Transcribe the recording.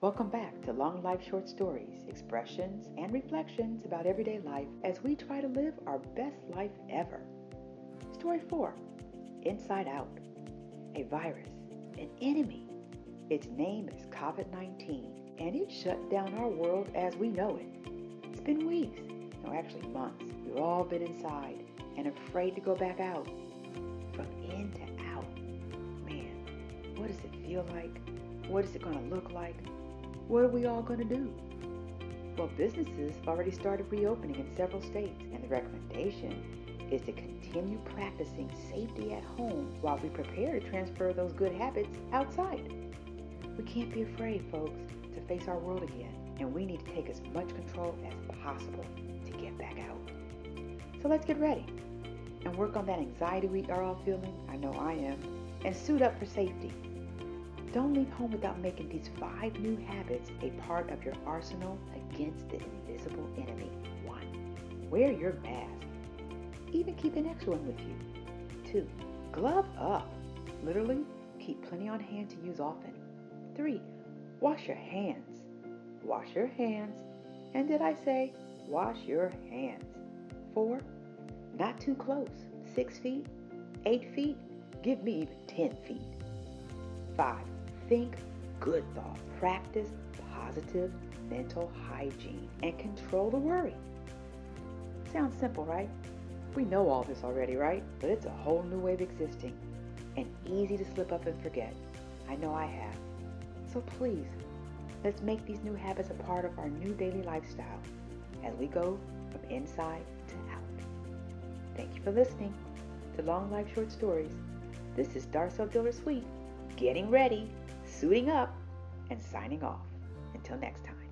Welcome back to Long Life Short Stories, expressions and reflections about everyday life as we try to live our best life ever. Story 4 Inside Out. A virus, an enemy. Its name is COVID 19, and it shut down our world as we know it. It's been weeks, no, actually months. We've all been inside and afraid to go back out. From in to out. Man, what does it feel like? What is it going to look like? What are we all going to do? Well, businesses have already started reopening in several states, and the recommendation is to continue practicing safety at home while we prepare to transfer those good habits outside. We can't be afraid, folks, to face our world again, and we need to take as much control as possible to get back out. So let's get ready and work on that anxiety we are all feeling. I know I am, and suit up for safety. Don't leave home without making these five new habits a part of your arsenal against the invisible enemy. One, wear your mask. Even keep an extra one with you. Two, glove up. Literally, keep plenty on hand to use often. Three, wash your hands. Wash your hands. And did I say wash your hands? Four, not too close. Six feet, eight feet, give me even 10 feet. Five, think good thoughts. Practice positive mental hygiene and control the worry. Sounds simple, right? We know all this already, right? But it's a whole new way of existing and easy to slip up and forget. I know I have. So please, let's make these new habits a part of our new daily lifestyle as we go from inside to out. Thank you for listening to Long Life Short Stories. This is Darcel Diller Sweet, getting ready, suiting up, and signing off. Until next time.